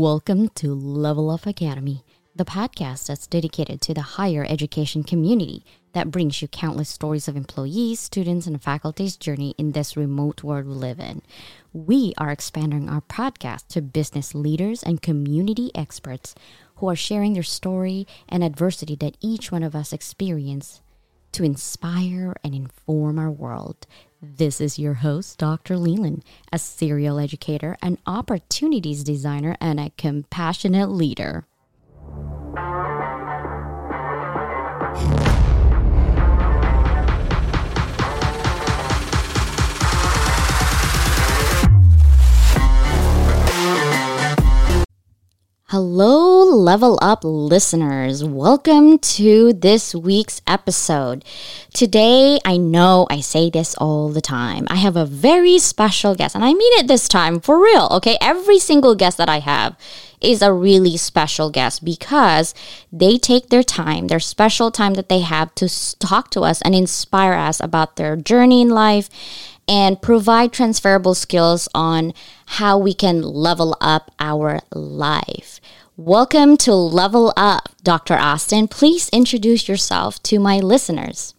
Welcome to Level Up Academy, the podcast that's dedicated to the higher education community that brings you countless stories of employees, students, and faculty's journey in this remote world we live in. We are expanding our podcast to business leaders and community experts who are sharing their story and adversity that each one of us experience to inspire and inform our world. This is your host, Dr. Leland, a serial educator, an opportunities designer, and a compassionate leader. Hello, level up listeners. Welcome to this week's episode. Today, I know I say this all the time. I have a very special guest, and I mean it this time for real, okay? Every single guest that I have is a really special guest because they take their time, their special time that they have to talk to us and inspire us about their journey in life and provide transferable skills on how we can level up our life. Welcome to Level Up, Dr. Austin. Please introduce yourself to my listeners.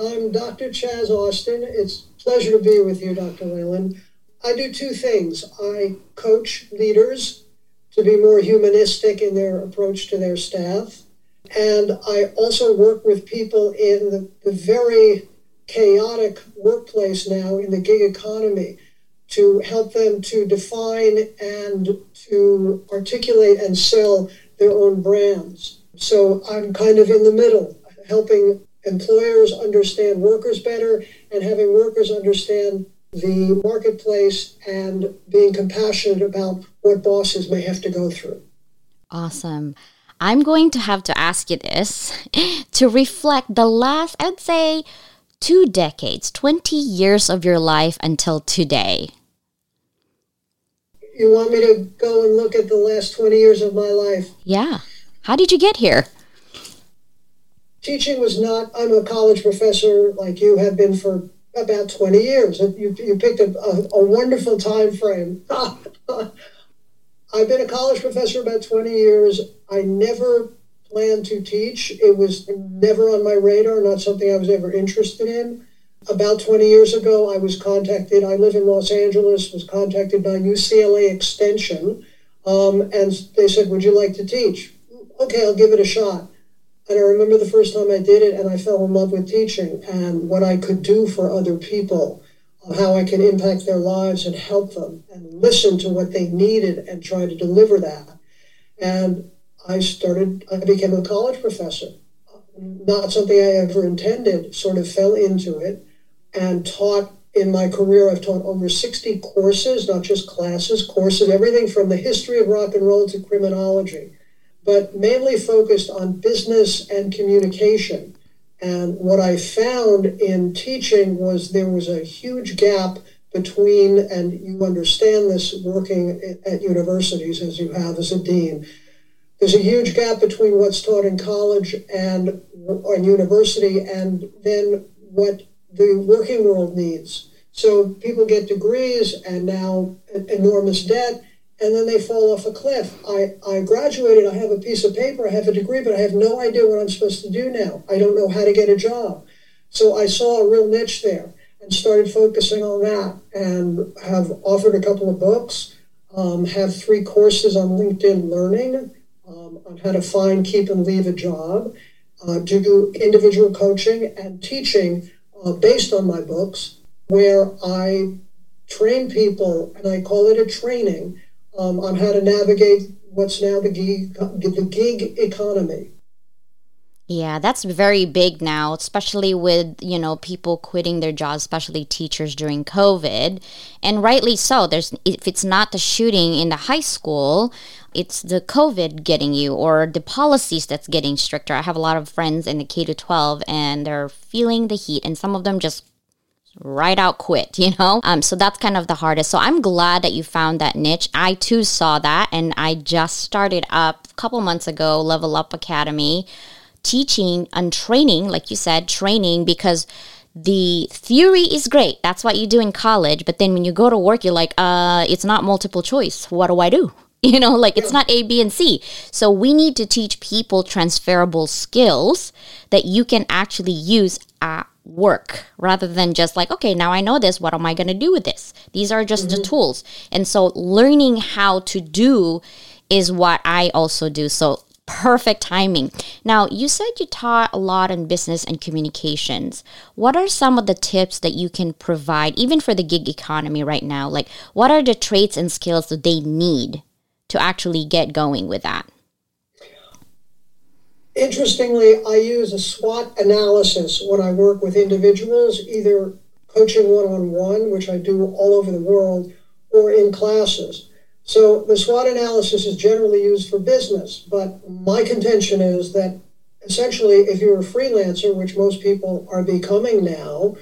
I'm Dr. Chaz Austin. It's pleasure to be with you, Dr. Leland. I do two things. I coach leaders to be more humanistic in their approach to their staff. And I also work with people in the, the very chaotic workplace now in the gig economy to help them to define and to articulate and sell their own brands. So I'm kind of in the middle, helping employers understand workers better and having workers understand the marketplace and being compassionate about what bosses may have to go through. Awesome. I'm going to have to ask you this to reflect the last, I'd say, two decades, 20 years of your life until today. You want me to go and look at the last 20 years of my life? Yeah. How did you get here? Teaching was not, I'm a college professor like you have been for about 20 years. You, you picked a, a, a wonderful time frame. I've been a college professor about 20 years. I never plan to teach. It was never on my radar, not something I was ever interested in. About 20 years ago, I was contacted. I live in Los Angeles, was contacted by UCLA Extension, um, and they said, Would you like to teach? Okay, I'll give it a shot. And I remember the first time I did it, and I fell in love with teaching and what I could do for other people, how I can impact their lives and help them, and listen to what they needed and try to deliver that. And I started, I became a college professor. Not something I ever intended, sort of fell into it and taught in my career. I've taught over 60 courses, not just classes, courses, everything from the history of rock and roll to criminology, but mainly focused on business and communication. And what I found in teaching was there was a huge gap between, and you understand this working at universities as you have as a dean, there's a huge gap between what's taught in college and or university and then what the working world needs. So people get degrees and now enormous debt, and then they fall off a cliff. I, I graduated, I have a piece of paper, I have a degree, but I have no idea what I'm supposed to do now. I don't know how to get a job. So I saw a real niche there and started focusing on that and have offered a couple of books, um, have three courses on LinkedIn Learning um, on how to find, keep, and leave a job, uh, do individual coaching and teaching uh, based on my books, where I train people, and I call it a training, um, on how to navigate what's now the gig, the gig economy. Yeah, that's very big now, especially with, you know, people quitting their jobs, especially teachers during COVID. And rightly so. There's if it's not the shooting in the high school, it's the COVID getting you or the policies that's getting stricter. I have a lot of friends in the K to 12 and they're feeling the heat and some of them just right out quit, you know? Um, so that's kind of the hardest. So I'm glad that you found that niche. I too saw that and I just started up a couple months ago, Level Up Academy teaching and training, like you said, training because the theory is great. That's what you do in college. But then when you go to work, you're like, uh, it's not multiple choice. What do I do? You know, like it's not A, B, and C. So we need to teach people transferable skills that you can actually use at work rather than just like, okay, now I know this. What am I going to do with this? These are just the tools. And so learning how to do is what I also do. So perfect timing. Now, you said you taught a lot in business and communications. What are some of the tips that you can provide, even for the gig economy right now? Like, what are the traits and skills that they need to actually get going with that? Interestingly, I use a SWOT analysis when I work with individuals, either coaching one on one, which I do all over the world, or in classes. So the SWOT analysis is generally used for business, but my contention is that essentially, if you're a freelancer, which most people are becoming now,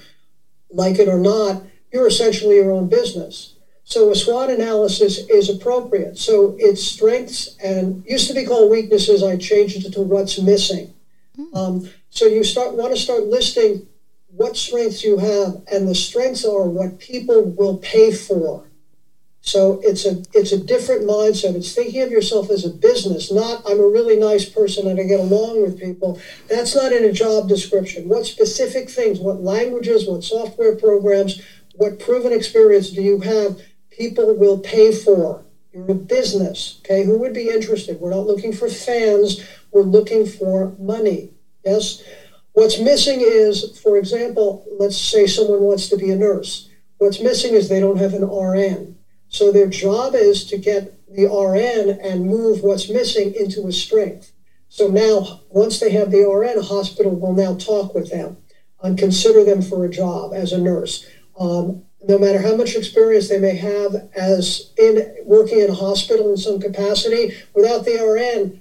like it or not, you're essentially your own business. So a SWOT analysis is appropriate. So its strengths and used to be called weaknesses. I changed it to what's missing. Mm. Um, so you start want to start listing what strengths you have, and the strengths are what people will pay for. So it's a it's a different mindset. It's thinking of yourself as a business, not I'm a really nice person and I get along with people. That's not in a job description. What specific things, what languages, what software programs, what proven experience do you have people will pay for? You're a business, okay? Who would be interested? We're not looking for fans, we're looking for money. Yes? What's missing is, for example, let's say someone wants to be a nurse. What's missing is they don't have an RN. So their job is to get the RN and move what's missing into a strength. So now, once they have the RN, a hospital will now talk with them and consider them for a job as a nurse. Um, no matter how much experience they may have as in working in a hospital in some capacity, without the RN,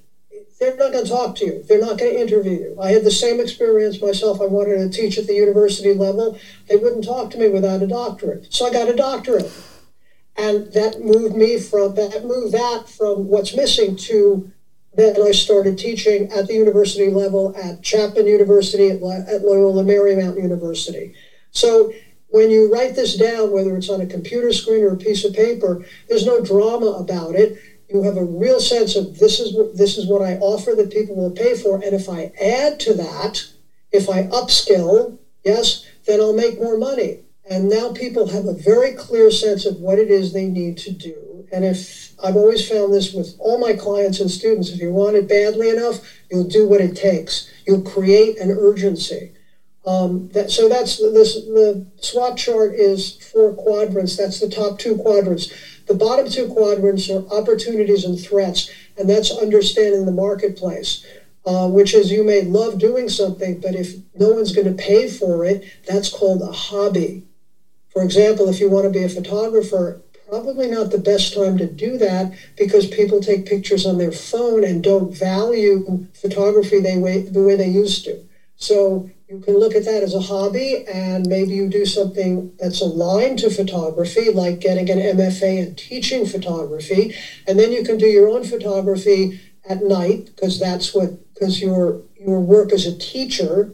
they're not going to talk to you. They're not going to interview you. I had the same experience myself. I wanted to teach at the university level. They wouldn't talk to me without a doctorate. So I got a doctorate and that moved me from that moved that from what's missing to then I started teaching at the university level at Chapman University at, at Loyola Marymount University. So when you write this down, whether it's on a computer screen or a piece of paper, there's no drama about it. You have a real sense of this is this is what I offer that people will pay for, and if I add to that, if I upskill, yes, then I'll make more money. And now people have a very clear sense of what it is they need to do. And if I've always found this with all my clients and students, if you want it badly enough, you'll do what it takes. You'll create an urgency. Um, that, so that's this, the SWOT chart is four quadrants. That's the top two quadrants. The bottom two quadrants are opportunities and threats, and that's understanding the marketplace uh, which is you may love doing something, but if no one's going to pay for it, that's called a hobby. For example, if you want to be a photographer, probably not the best time to do that because people take pictures on their phone and don't value photography they way, the way they used to. So you can look at that as a hobby and maybe you do something that's aligned to photography, like getting an MFA and teaching photography. And then you can do your own photography at night because that's what because your your work as a teacher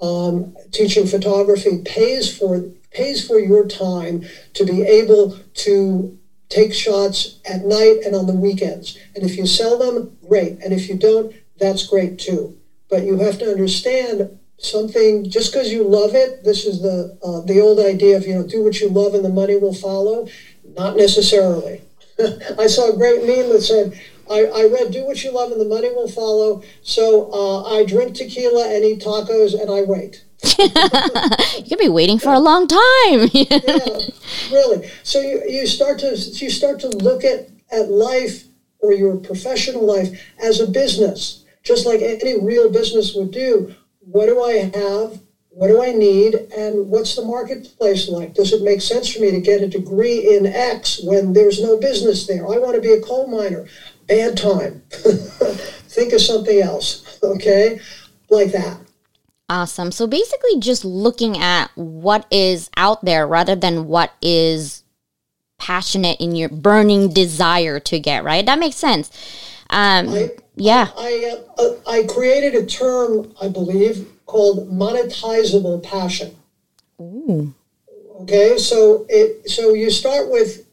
um, teaching photography pays for pays for your time to be able to take shots at night and on the weekends. And if you sell them, great. And if you don't, that's great too. But you have to understand something just because you love it. This is the uh, the old idea of you know do what you love and the money will follow. Not necessarily. I saw a great meme that said I, I read Do What You Love and the Money Will Follow. So uh, I drink tequila and eat tacos and I wait. You'll be waiting for a long time. yeah, really. So you, you start to you start to look at, at life or your professional life as a business, just like any real business would do. What do I have? What do I need? And what's the marketplace like? Does it make sense for me to get a degree in X when there's no business there? I want to be a coal miner bad time. Think of something else, okay? Like that. Awesome. So basically, just looking at what is out there rather than what is passionate in your burning desire to get, right? That makes sense. Um, I, yeah. I, I, uh, I created a term, I believe, called monetizable passion. Ooh. Okay, so it so you start with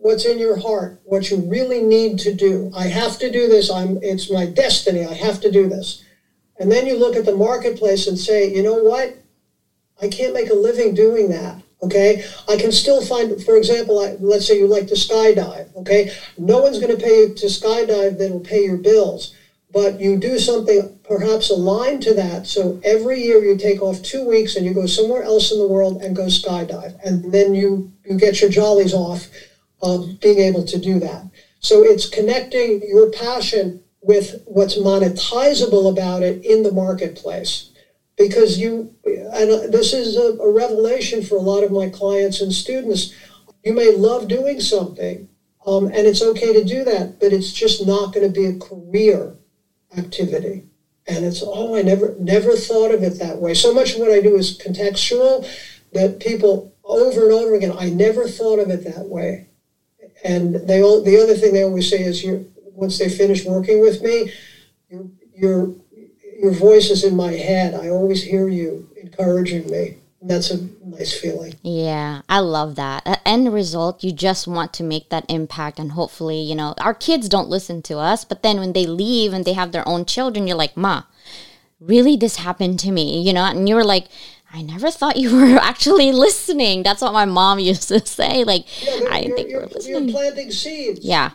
what's in your heart, what you really need to do. I have to do this. I'm it's my destiny. I have to do this. And then you look at the marketplace and say, you know what? I can't make a living doing that. Okay, I can still find, for example, I, let's say you like to skydive. Okay, no one's going to pay you to skydive that'll pay your bills, but you do something perhaps aligned to that. So every year you take off two weeks and you go somewhere else in the world and go skydive, and then you you get your jollies off of being able to do that. So it's connecting your passion with what's monetizable about it in the marketplace. Because you and this is a, a, revelation for a lot of my clients and students. You may love doing something um, and it's okay to do that but it's just not going to be a career activity. And it's oh i never never thought of it that way. So much of what i do is contextual that people over and over again i never thought of it that way. And they all the other thing they always say is you once they finish working with me your your your voice is in my head i always hear you encouraging me. That's a nice feeling. Yeah, I love that. At end result, you just want to make that impact, and hopefully, you know, our kids don't listen to us, but then when they leave and they have their own children, you're like, Ma, really, this happened to me, you know? And you're like, I never thought you were actually listening. That's what my mom used to say. Like, yeah, I think you're, we're listening. You're planting seeds. Yeah.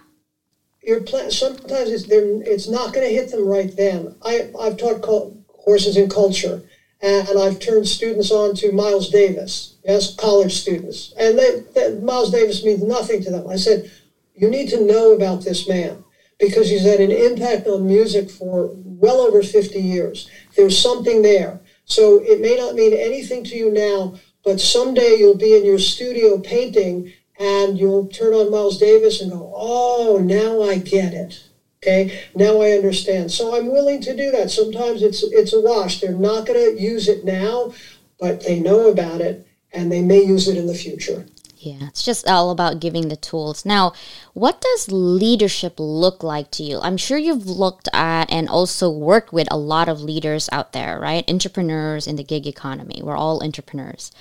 Sometimes it's it's not going to hit them right then. I I've taught courses in culture, and I've turned students on to Miles Davis, yes, college students. And they, they, Miles Davis means nothing to them. I said, you need to know about this man because he's had an impact on music for well over 50 years. There's something there. So it may not mean anything to you now, but someday you'll be in your studio painting and you'll turn on Miles Davis and go, oh, now I get it. Okay, now I understand. So I'm willing to do that. Sometimes it's it's a wash. They're not going to use it now, but they know about it and they may use it in the future. Yeah, it's just all about giving the tools. Now, what does leadership look like to you? I'm sure you've looked at and also worked with a lot of leaders out there, right? Entrepreneurs in the gig economy. We're all entrepreneurs.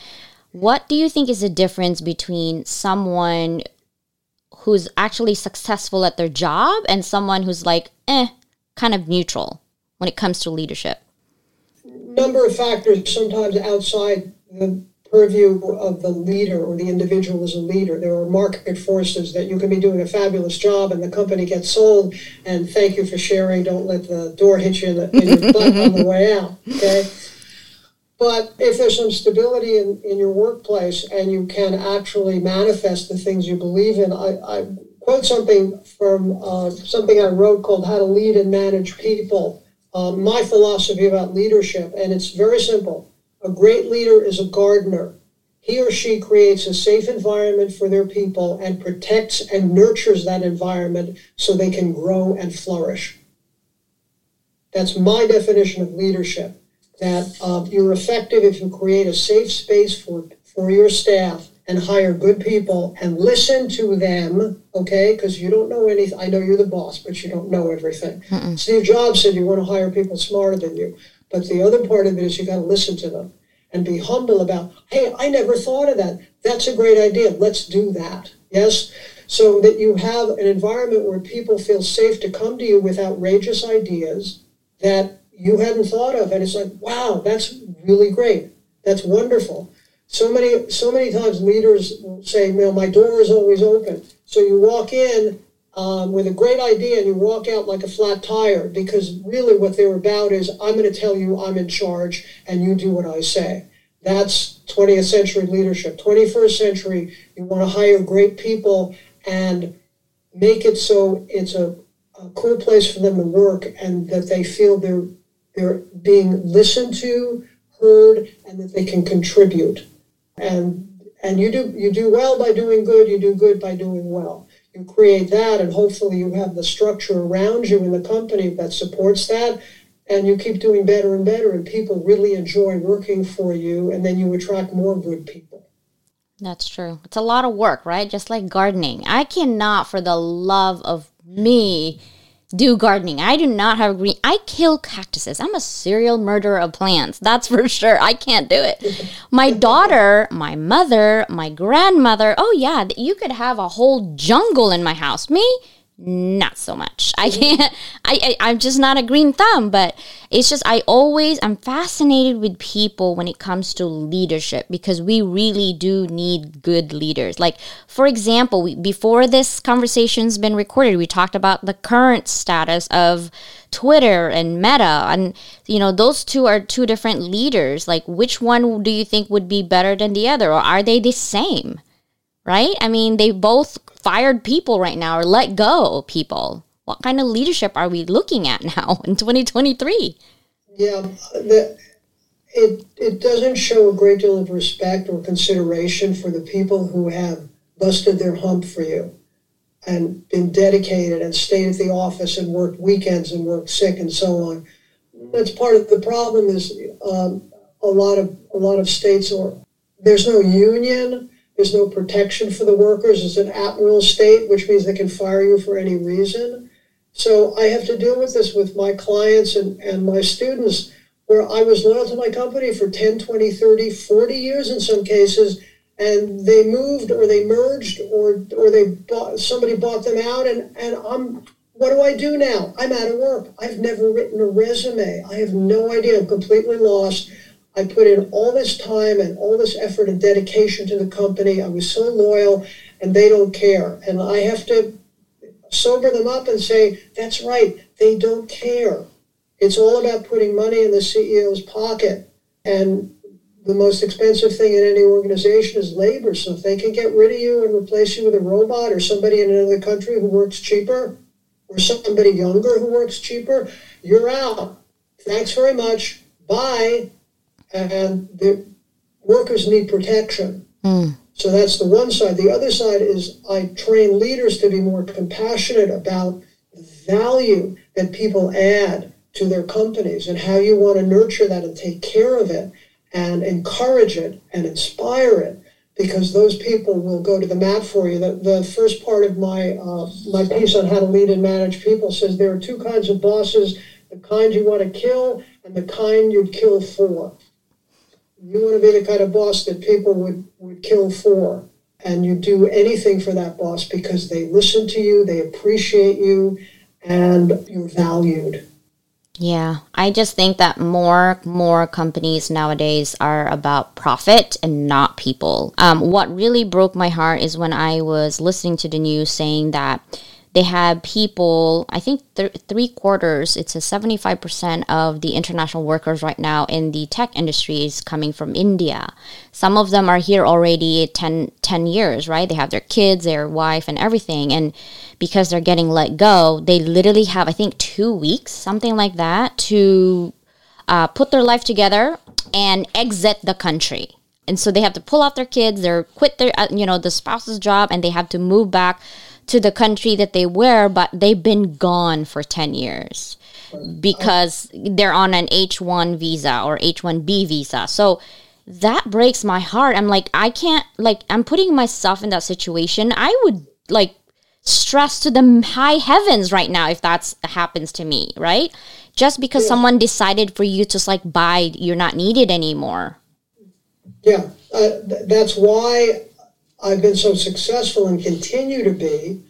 What do you think is the difference between someone who's actually successful at their job and someone who's like, eh, kind of neutral when it comes to leadership? Number of factors sometimes outside the purview of the leader or the individual as a leader. There are market forces that you can be doing a fabulous job and the company gets sold and thank you for sharing. Don't let the door hit you in, the, in your butt on the way out. Okay. But if there's some stability in, in your workplace and you can actually manifest the things you believe in, I, I quote something from uh, something I wrote called How to Lead and Manage People. Uh, my philosophy about leadership, and it's very simple. A great leader is a gardener. He or she creates a safe environment for their people and protects and nurtures that environment so they can grow and flourish. That's my definition of leadership that uh, you're effective if you create a safe space for, for your staff and hire good people and listen to them, okay? Because you don't know anything. I know you're the boss, but you don't know everything. Mm-mm. Steve Jobs said you want to hire people smarter than you. But the other part of it is you got to listen to them and be humble about, hey, I never thought of that. That's a great idea. Let's do that. Yes? So that you have an environment where people feel safe to come to you with outrageous ideas that you hadn't thought of. And it's like, wow, that's really great. That's wonderful. So many, so many times leaders say, know, my door is always open. So you walk in um, with a great idea and you walk out like a flat tire because really what they're about is I'm going to tell you I'm in charge and you do what I say. That's 20th century leadership. 21st century, you want to hire great people and make it so it's a, a cool place for them to work and that they feel they're they're being listened to, heard, and that they can contribute. And and you do you do well by doing good, you do good by doing well. You create that and hopefully you have the structure around you in the company that supports that and you keep doing better and better and people really enjoy working for you and then you attract more good people. That's true. It's a lot of work, right? Just like gardening. I cannot for the love of me do gardening. I do not have green. I kill cactuses. I'm a serial murderer of plants. That's for sure. I can't do it. My daughter, my mother, my grandmother. Oh yeah, you could have a whole jungle in my house. Me, not so much. I can't. I, I am just not a green thumb. But it's just I always I'm fascinated with people when it comes to leadership because we really do need good leaders. Like for example, we, before this conversation's been recorded, we talked about the current status of Twitter and Meta, and you know those two are two different leaders. Like which one do you think would be better than the other, or are they the same? Right? I mean, they both fired people right now or let go people. What kind of leadership are we looking at now in 2023? Yeah, the, it, it doesn't show a great deal of respect or consideration for the people who have busted their hump for you and been dedicated and stayed at the office and worked weekends and worked sick and so on. That's part of the problem is um, a lot of a lot of states or there's no union there's no protection for the workers. It's an at-will state, which means they can fire you for any reason. So I have to deal with this with my clients and, and my students where I was loyal to my company for 10, 20, 30, 40 years in some cases, and they moved or they merged or or they bought somebody bought them out and, and I'm what do I do now? I'm out of work. I've never written a resume. I have no idea. I'm completely lost. I put in all this time and all this effort and dedication to the company. I was so loyal, and they don't care. And I have to sober them up and say, that's right, they don't care. It's all about putting money in the CEO's pocket. And the most expensive thing in any organization is labor. So if they can get rid of you and replace you with a robot or somebody in another country who works cheaper, or somebody younger who works cheaper, you're out. Thanks very much. Bye and the workers need protection. Mm. So that's the one side. The other side is I train leaders to be more compassionate about the value that people add to their companies and how you want to nurture that and take care of it and encourage it and inspire it because those people will go to the mat for you. The, the first part of my uh, my piece on how to lead and manage people says there are two kinds of bosses: the kind you want to kill and the kind you'd kill for. You want to be the kind of boss that people would, would kill for. And you do anything for that boss because they listen to you, they appreciate you, and you're valued. Yeah, I just think that more more companies nowadays are about profit and not people. Um, what really broke my heart is when I was listening to the news saying that they have people i think th- three quarters it's a 75% of the international workers right now in the tech industry is coming from india. Some of them are here already 10, 10 years right? They have their kids their wife and everything and because they're getting let go they literally have i think two weeks something like that to uh, put their life together and exit the country. And so they have to pull out their kids they're quit their uh, you know the spouse's job and they have to move back to the country that they were, but they've been gone for 10 years because they're on an H1 visa or H1B visa. So that breaks my heart. I'm like, I can't, like, I'm putting myself in that situation. I would, like, stress to the high heavens right now if that happens to me, right? Just because yeah. someone decided for you to, like, buy, you're not needed anymore. Yeah, uh, th- that's why I've been so successful and continue to be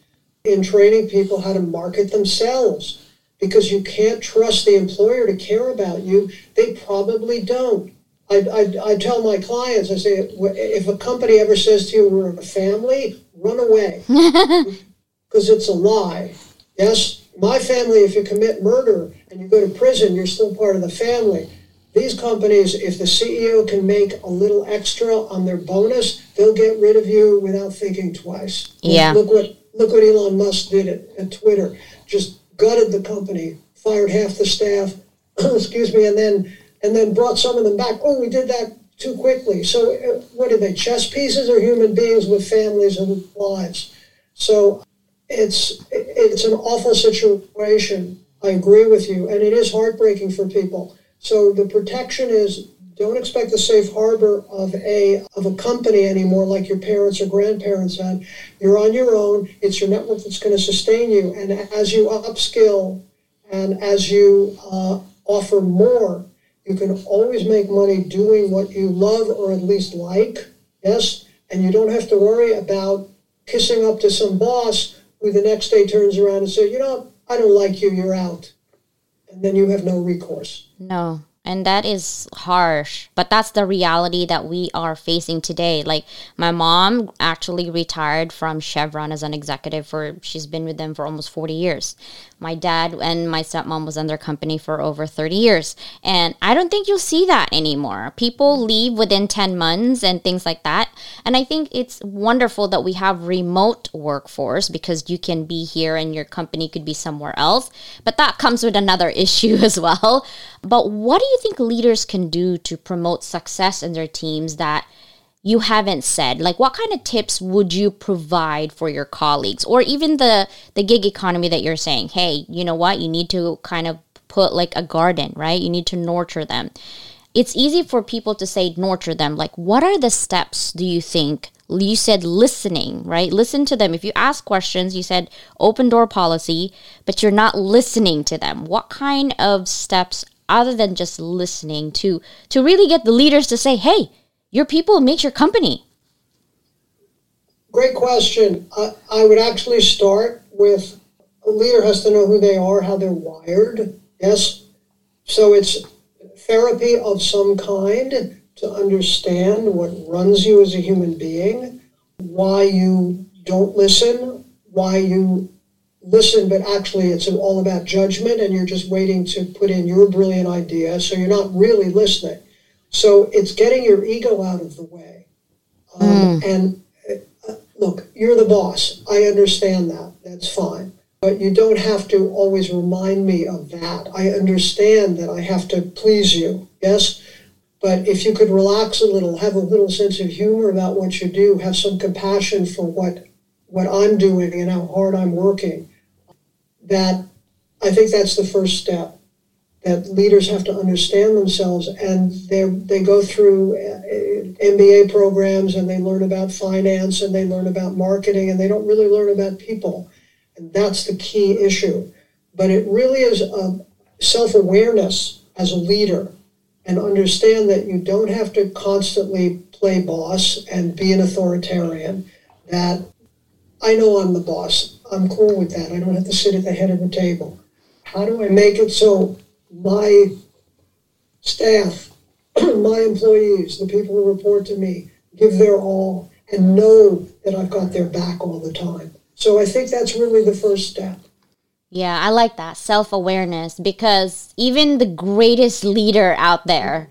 in training people how to market themselves because you can't trust the employer to care about you. They probably don't. I, I, I tell my clients, I say, if a company ever says to you, we're a family, run away because it's a lie. Yes, my family, if you commit murder and you go to prison, you're still part of the family. These companies, if the CEO can make a little extra on their bonus, they'll get rid of you without thinking twice. Yeah. Look what look what Elon Musk did at, at Twitter. Just gutted the company, fired half the staff, excuse me, and then and then brought some of them back. Oh, we did that too quickly. So uh, what are they? Chess pieces or human beings with families and lives? So it's it's an awful situation. I agree with you, and it is heartbreaking for people. So the protection is don't expect the safe harbor of a of a company anymore like your parents or grandparents had. You're on your own. It's your network that's going to sustain you. And as you upskill and as you uh, offer more, you can always make money doing what you love or at least like. Yes, and you don't have to worry about kissing up to some boss who the next day turns around and says, "You know, I don't like you. You're out," and then you have no recourse. No, and that is harsh but that's the reality that we are facing today. Like my mom actually retired from chevron as an executive for she's been with them for almost 40 years. My dad and my stepmom was in their company for over 30 years and i don't think you'll see that anymore. People leave within 10 months and things like that and i think it's wonderful that we have remote workforce because you can be here and your company could be somewhere else but that comes with another issue as well but what do you think leaders can do to promote success in their teams that you haven't said? Like what kind of tips would you provide for your colleagues or even the the gig economy that you're saying hey you know what? You need to kind of put like a garden right? You need to nurture them. It's easy for people to say nurture them. Like what are the steps do you think? You said listening right? Listen to them. If you ask questions you said open door policy but you're not listening to them. What kind of steps other than just listening to to really get the leaders to say hey your people make your company. Great question. I, I would actually start with a leader has to know who they are how they're wired. Yes. So it's therapy of some kind to understand what runs you as a human being why you don't listen why you listen, but actually it's all about judgment and you're just waiting to put in your brilliant idea. So you're not really listening. So it's getting your ego out of the way. Um, mm. And uh, look, you're the boss. I understand that. That's fine. But you don't have to always remind me of that. I understand that I have to please you. Yes? But if you could relax a little, have a little sense of humor about what you do, have some compassion for what what I'm doing and how hard I'm working, that I think that's the first step that leaders have to understand themselves and they they go through uh, MBA programs and they learn about finance and they learn about marketing and they don't really learn about people and that's the key issue but it really is a self-awareness as a leader and understand that you don't have to constantly play boss and be an authoritarian that I know I'm the boss. I'm cool with that. I don't have to sit at the head of the table. How do I make it so my staff, my employees, the people who report to me, give their all and know that I've got their back all the time? So I think that's really the first step. Yeah, I like that self awareness because even the greatest leader out there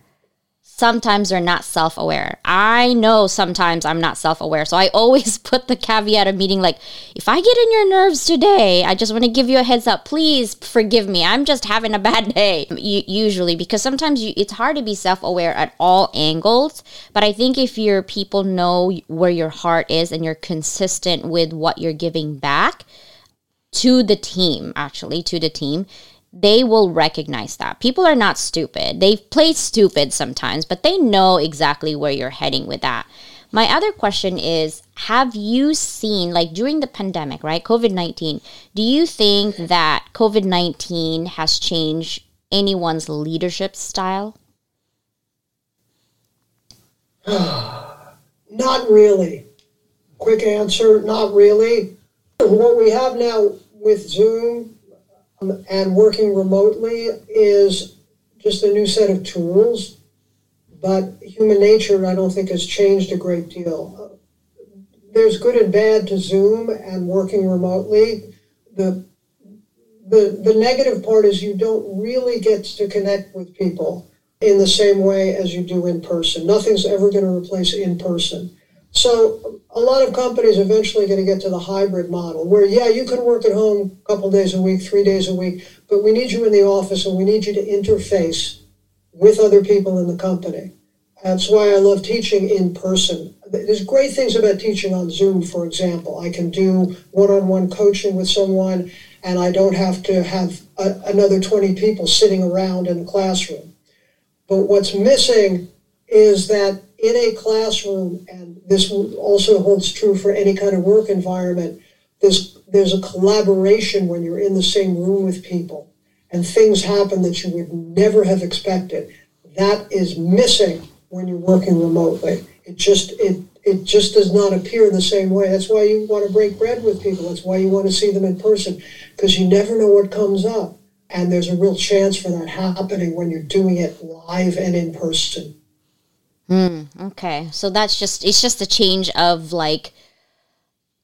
sometimes they're not self aware. I know sometimes I'm not self aware. So I always put the caveat of meeting like, if I get in your nerves today, I just want to give you a heads up. Please forgive me. I'm just having a bad day. usually, because sometimes you, it's hard to be self aware at all angles. But I think if your people know where your heart is and you're consistent with what you're giving back, to the team, actually, to the team, they will recognize that. People are not stupid. They play stupid sometimes, but they know exactly where you're heading with that. My other question is Have you seen, like during the pandemic, right? COVID 19, do you think that COVID 19 has changed anyone's leadership style? not really. Quick answer not really. What we have now with Zoom Um, and working remotely is just a new set of tools, but human nature, I don't think, has changed a great deal. There's good and bad to Zoom and working remotely. The, the, the negative part is you don't really get to connect with people in the same way as you do in person. Nothing's ever going to replace in person. So a lot of companies eventually going to get to the hybrid model where, yeah, you can work at home a couple days a week, three days a week, but we need you in the office and we need you to interface with other people in the company. That's why I love teaching in person. There's great things about teaching on Zoom, for example. I can do one on one coaching with someone and I don't have to have a, another 20 people sitting around in a classroom. But what's missing is that in a classroom, and this also holds true for any kind of work environment, there's, there's a collaboration when you're in the same room with people and things happen that you would never have expected. That is missing when you're working remotely. It just it it just does not appear the same way. That's why you want to break bread with people. That's why you want to see them in person because you never know what comes up. And there's a real chance for that happening when you're doing it live and in person. Hmm. okay. So that's just, it's just a change of like,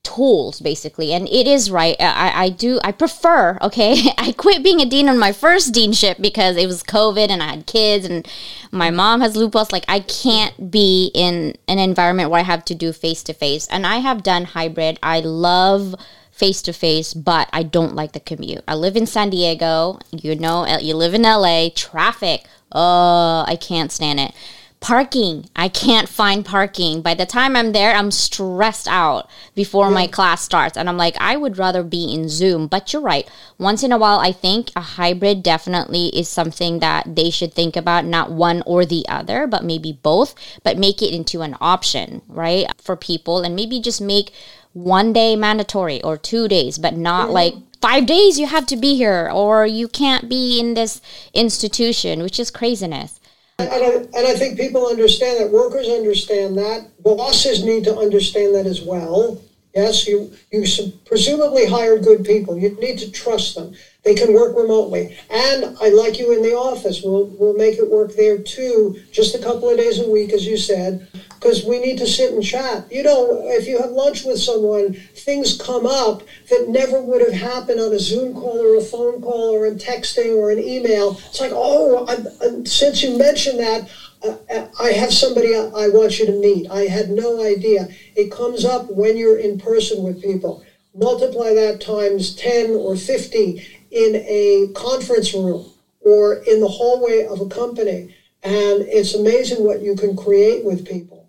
tools basically. And it is right I, I do i prefer okay? I quit being a dean on my first deanship because it was covid and i had kids and my mom has lupus like i can't be in an environment where i have to do face to face and i have done hybrid. I love face to face but i don't like the commute. I live in san diego. You know you live in la traffic. Oh i can't stand it parking. I can't find parking. By the time i'm there i'm stressed out before yeah. my class starts. And i'm like i would rather be in zoom. But you're right. Once in a while i think a hybrid definitely is something that they should think about. Not one or the other but maybe both. But make it into an option right for people. And maybe just make one day mandatory or two days but not mm-hmm. like five days you have to be here or you can't be in this institution which is craziness and I, and I think people understand that. Workers understand that. Bosses need to understand that as well. Yes, you, you presumably hired good people. You need to trust them. They can work remotely. And I like you in the office. We'll, we'll make it work there too, just a couple of days a week, as you said, because we need to sit and chat. You know, if you have lunch with someone, things come up that never would have happened on a Zoom call or a phone call or in texting or an email. It's like, oh, I, I, since you mentioned that, uh, I have somebody I want you to meet. I had no idea. It comes up when you're in person with people. Multiply that times 10 or 50 in a conference room or in the hallway of a company. And it's amazing what you can create with people.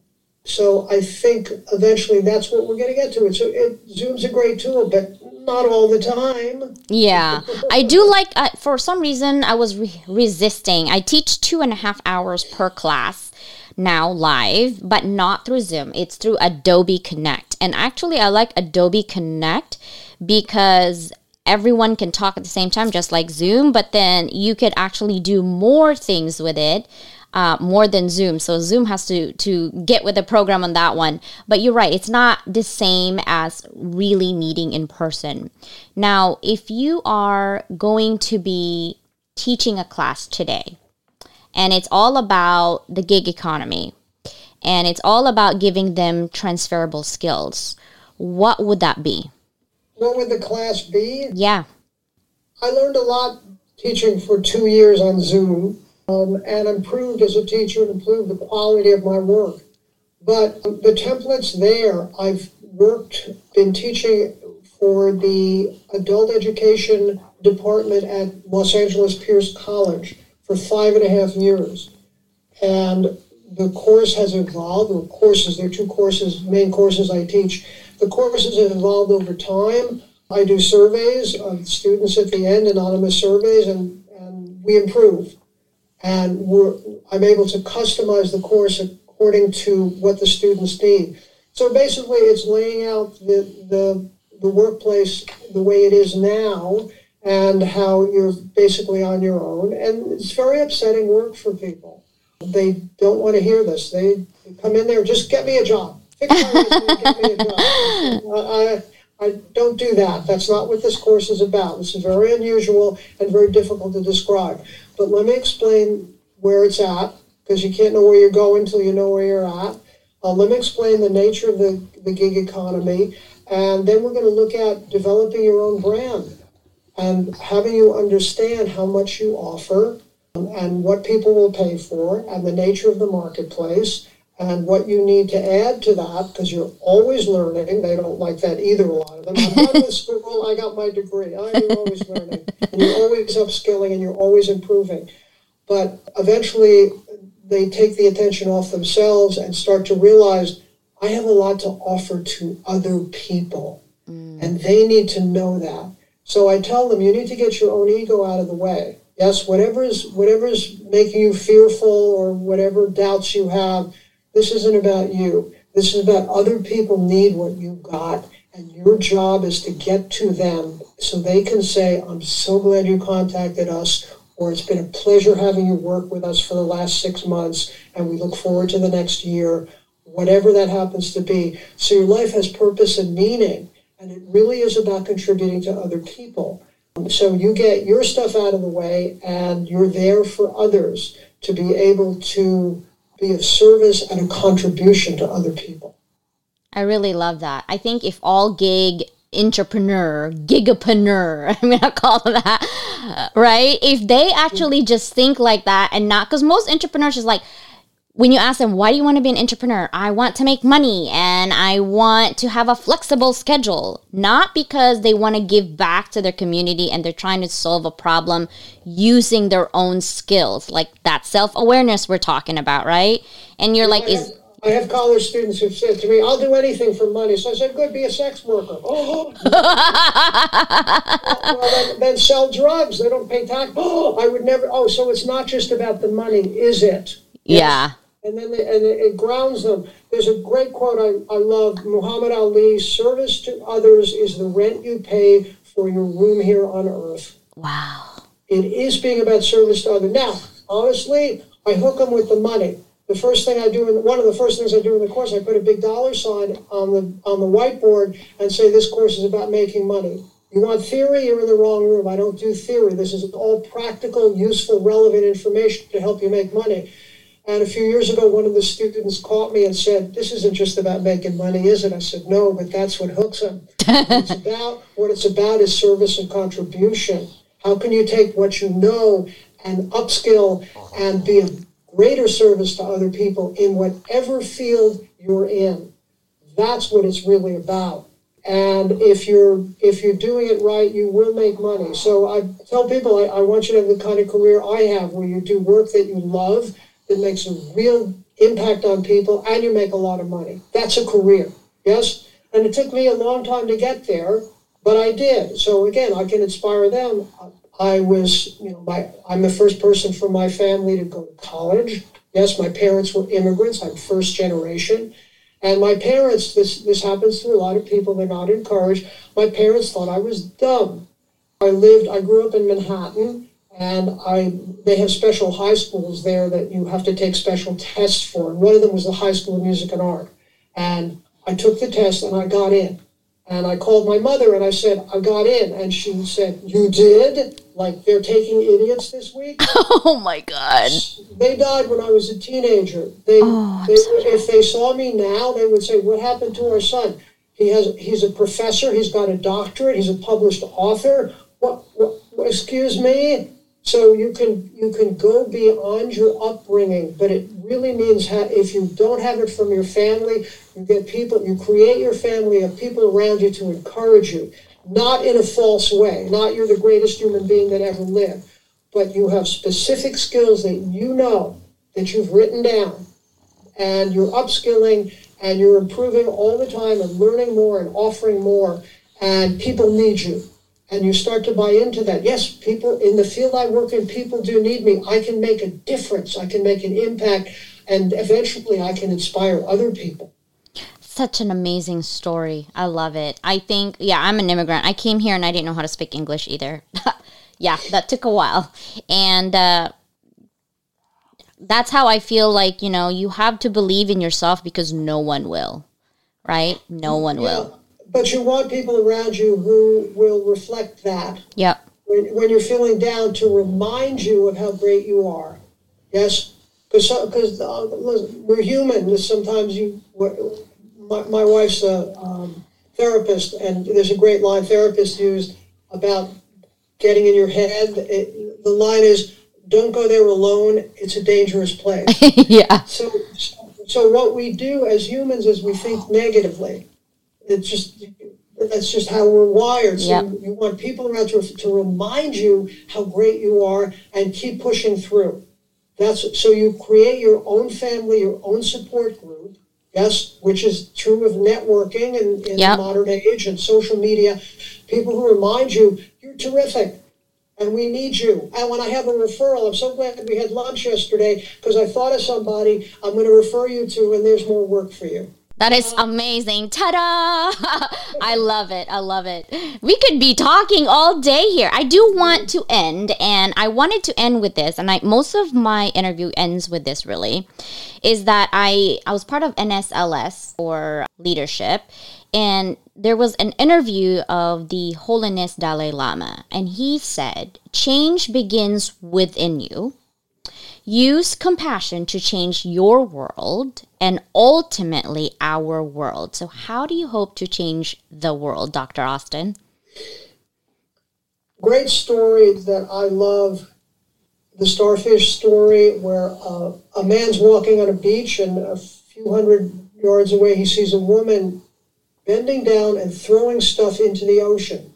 So I think eventually that's what we're going to get to. It's it, Zoom's a great tool, but not all the time. Yeah, I do like. Uh, for some reason, I was re- resisting. I teach two and a half hours per class now live, but not through Zoom. It's through Adobe Connect, and actually, I like Adobe Connect because everyone can talk at the same time, just like Zoom. But then you could actually do more things with it uh, more than Zoom. So Zoom has to to get with the program on that one. But you're right; it's not the same as really meeting in person. Now, if you are going to be teaching a class today, and it's all about the gig economy, and it's all about giving them transferable skills, what would that be? What would the class be? Yeah. I learned a lot teaching for two years on Zoom um, and improved as a teacher and improved the quality of my work. But the template's there. I've worked, been teaching for the adult education department at Los Angeles Pierce College for five and a half years. And the course has evolved, or courses, there are two courses, main courses I teach. The courses have evolved over time. I do surveys of students at the end, anonymous surveys, and, and we improve and I'm able to customize the course according to what the students need. So basically, it's laying out the, the, the workplace the way it is now and how you're basically on your own. And it's very upsetting work for people. They don't want to hear this. They come in there, just get me a job. I, I don't do that. That's not what this course is about. This is very unusual and very difficult to describe. But let me explain where it's at, because you can't know where you're going until you know where you're at. Uh, let me explain the nature of the, the gig economy, and then we're going to look at developing your own brand and having you understand how much you offer and what people will pay for and the nature of the marketplace and what you need to add to that because you're always learning. They don't like that either, a lot of them. I'm school, I got my degree. You're always learning. And you're always upskilling and you're always improving. But eventually, they take the attention off themselves and start to realize I have a lot to offer to other people. Mm. And they need to know that. So I tell them you need to get your own ego out of the way Yes, whatever is whatever is making you fearful or whatever doubts you have, this isn't about you. This is about other people need what you got, and your job is to get to them so they can say, "I'm so glad you contacted us," or "It's been a pleasure having you work with us for the last six months, and we look forward to the next year." Whatever that happens to be. So your life has purpose and meaning, and it really is about contributing to other people. So you get your stuff out of the way and you're there for others to be able to be of service and a contribution to other people. I really love that. I think if all gig entrepreneur, gigapreneur, I'm gonna call them that, right? If they actually just think like that and not, because most entrepreneurs is like, when you ask them, why do you want to be an entrepreneur? I want to make money and I want to have a flexible schedule. Not because they want to give back to their community and they're trying to solve a problem using their own skills, like that self awareness we're talking about, right? And you're like, is. I have college students who've said to me, I'll do anything for money. So I said, good, be a sex worker. Oh, oh. well, then, sell drugs. They don't pay tax. Oh, I would never. Oh, so it's not just about the money, is it? Yeah and then they, and it grounds them. There's a great quote I, I love Muhammad Ali service to others is the rent you pay for your room here on earth. Wow. It is being about service to others. Now, honestly, I hook them with the money. The first thing I do, in, one of the first things I do in the course, I put a big dollar sign on the on the whiteboard and say this course is about making money. You want theory, you're in the wrong room. I don't do theory. This is all practical, useful, relevant information to help you make money. And a few years ago, one of the students caught me and said, "This isn't just about making money, is it?" I said, "No, but that's what hooks them. what it's about what it's about is service and contribution. How can you take what you know and upskill uh-huh. and be a greater service to other people in whatever field you're in? That's what it's really about. And if you're if you're doing it right, you will make money. So I tell people I, I want you to have the kind of career I have, where you do work that you love." That makes a real impact on people and you make a lot of money. That's a career, yes? And it took me a long time to get there, but I did. So again, I can inspire them. I was, you know, my, I'm the first person from my family to go to college. Yes, my parents were immigrants. I'm first generation. And my parents, this, this happens to a lot of people, they're not encouraged. My parents thought I was dumb. I lived, I grew up in Manhattan and I they have special high schools there that you have to take special tests for. And one of them was the High School of Music and Art. And I took the test and I got in. And I called my mother and I said, I got in. And she said, You did? Like they're taking idiots this week? Oh my God. They died when I was a teenager. They, oh, they if they saw me now, they would say, What happened to our son? He has he's a professor, he's got a doctorate, he's a published author. What, what excuse me? So you can you can go beyond your upbringing, but it really means ha- if you don't have it from your family, you get people, you create your family of people around you to encourage you, not in a false way, not you're the greatest human being that ever lived, but you have specific skills that you know that you've written down, and you're upskilling and you're improving all the time and learning more and offering more, and people need you and you start to buy into that. Yes, people in the field I work in, people do need me. I can make a difference. I can make an impact, and eventually I can inspire other people. Such an amazing story. I love it. I think, yeah, I'm an immigrant. I came here and I didn't know how to speak English either. yeah, that took a while. And, uh, that's how I feel like, you know, you have to believe in yourself because no one will, right? No one yeah. will but you want people around you who will reflect that. Yep. When, when you're feeling down, to remind you of how great you are. Yes, because because uh, we're human. Sometimes you, my, my wife's a um, therapist, and there's a great line therapist used about getting in your head. It, the line is, "Don't go there alone. It's a dangerous place." yeah. So, so what we do as humans is we think negatively it's just that's just how we're wired. So yep. you, you, want people around to, to remind you how great you are and keep pushing through. That's so you create your own family, your own support group. Yes, which is true of networking in, in yep. the modern age and social media. People who remind you you're terrific and we need you. And when I have a referral, I'm so glad that we had lunch yesterday because I thought of somebody I'm going to refer you to, and there's more work for you. That is amazing. Ta da! I love it. I love it. We could be talking all day here. I do want to end, and I wanted to end with this, and I most of my interview ends with this really, is that I I was part of NSLS or leadership, and there was an interview of the Holiness Dalai Lama, and he said, Change begins within you. Use compassion to change your world and ultimately our world. So, how do you hope to change the world, Dr. Austin? Great story that I love the starfish story where uh, a man's walking on a beach and a few hundred yards away he sees a woman bending down and throwing stuff into the ocean.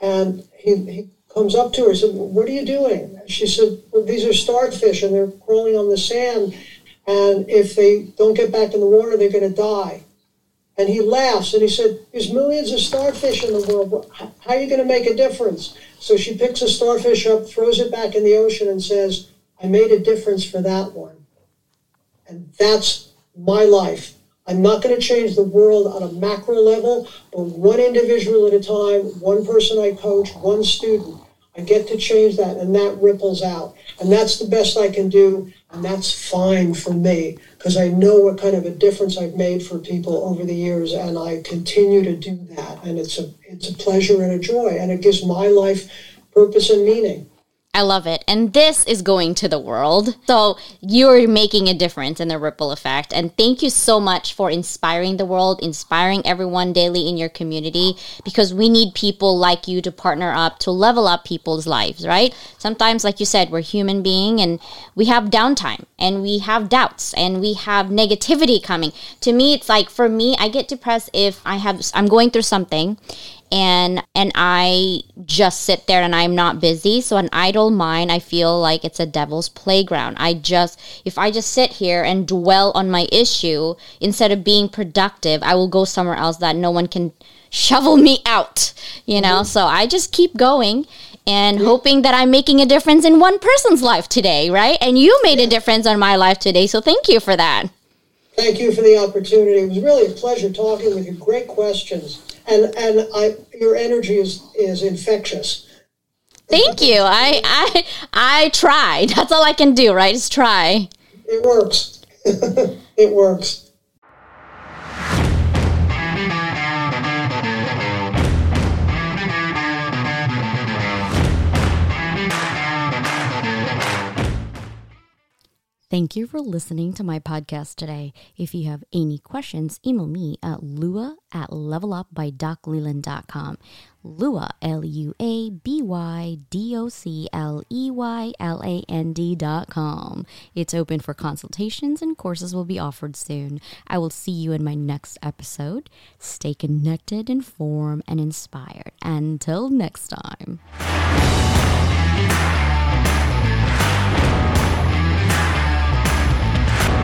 And he, he comes up to her and said, What are you doing? She said, well, These are starfish and they're crawling on the sand. And if they don't get back in the water, they're going to die. And he laughs and he said, There's millions of starfish in the world. How are you going to make a difference? So she picks a starfish up, throws it back in the ocean, and says, I made a difference for that one. And that's my life. I'm not going to change the world on a macro level, but one individual at a time, one person I coach, one student. I get to change that, and that ripples out. And that's the best I can do, and that's fine for me because I know what kind of a difference I've made for people over the years, and I continue to do that. And it's a it's a pleasure and a joy, and it gives my life purpose and meaning. I love it. And this is going to the world. So you're making a difference in the ripple effect. And thank you so much for inspiring the world, inspiring everyone daily in your community, because we need people like you to partner up to level up people's lives, right? Sometimes, like you said, we're human being and we have downtime and we have doubts and we have negativity coming. To me, it's like for me, I get depressed if I have I'm going through something and and I just sit there and I'm not busy. So an idle mind, I feel like it's a devil's playground. I just if I just sit here and dwell on my issue instead of being productive, I will go somewhere else that no one can shovel me out, you know? Mm-hmm. So I just keep going and hoping that I'm making a difference in one person's life today, right? And you made a difference on my life today. So thank you for that. Thank you for the opportunity. It was really a pleasure talking with you. Great questions and and I your energy is is infectious. Thank you. I I I tried. That's all I can do, right? Is try. It works. it works. Thank you for listening to my podcast today. If you have any questions, email me at lua at levelupbydocleland.com. Lua, L U A B Y D O C L E Y L A N D dot com. It's open for consultations and courses will be offered soon. I will see you in my next episode. Stay connected, informed, and inspired. Until next time.